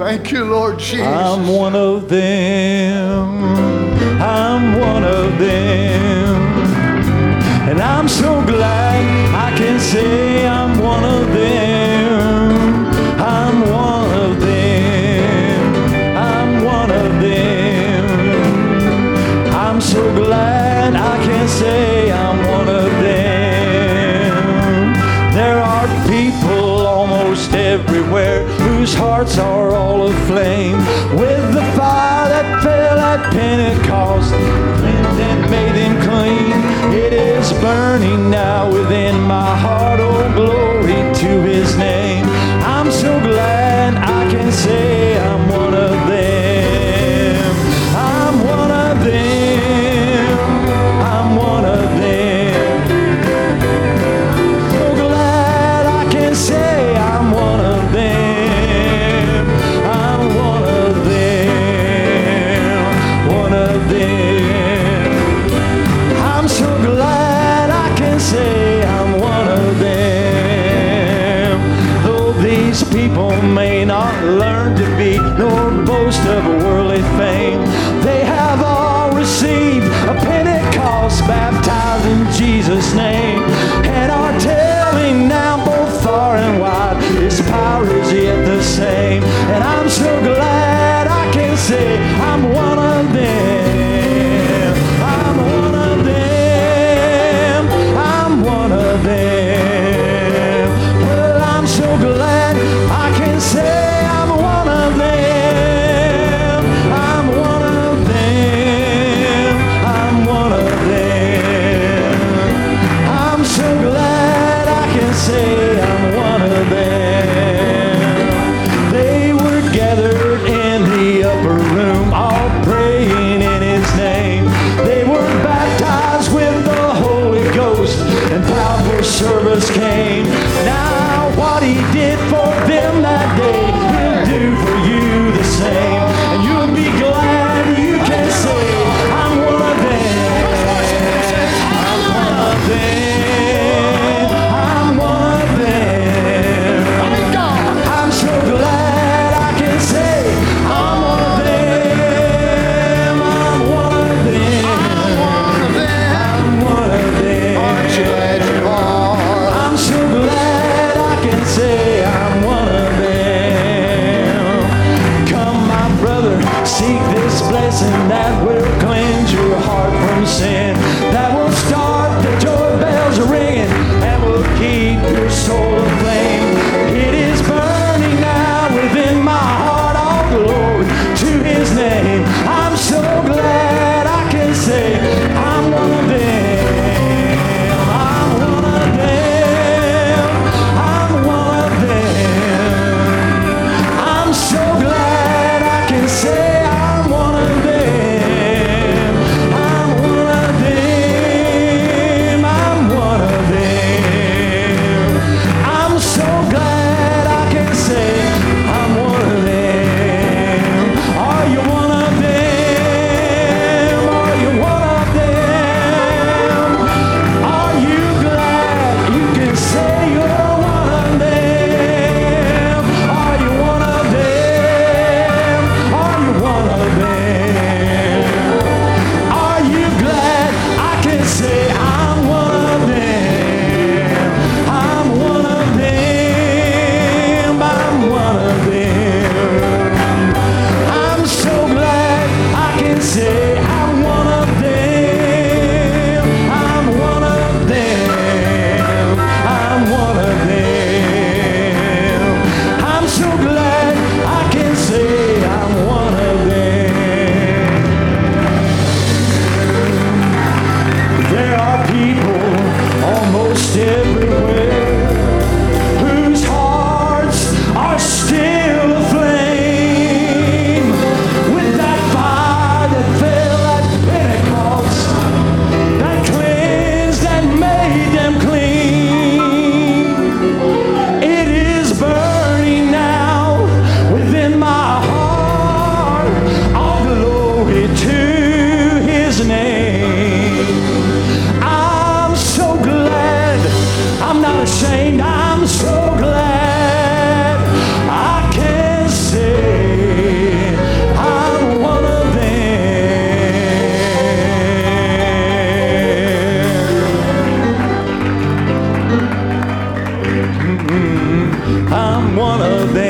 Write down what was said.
Thank you, Lord Jesus. I'm one of them. I'm one of them. And I'm so glad I can say I'm one of them. I'm one of them. I'm one of them. I'm so glad I can say I'm one of them. There are people almost everywhere whose hearts are all aflame with the fire that fell at Pentecost, cleansed and made them clean. It is burning now within my heart. Oh, glory to His name. I'm so glad I can say may not learn to be nor boast of worldly fame, they have all received a Pentecost baptized in Jesus' name and are telling now both far and wide His power is yet the same. And I'm so glad I can say one of them.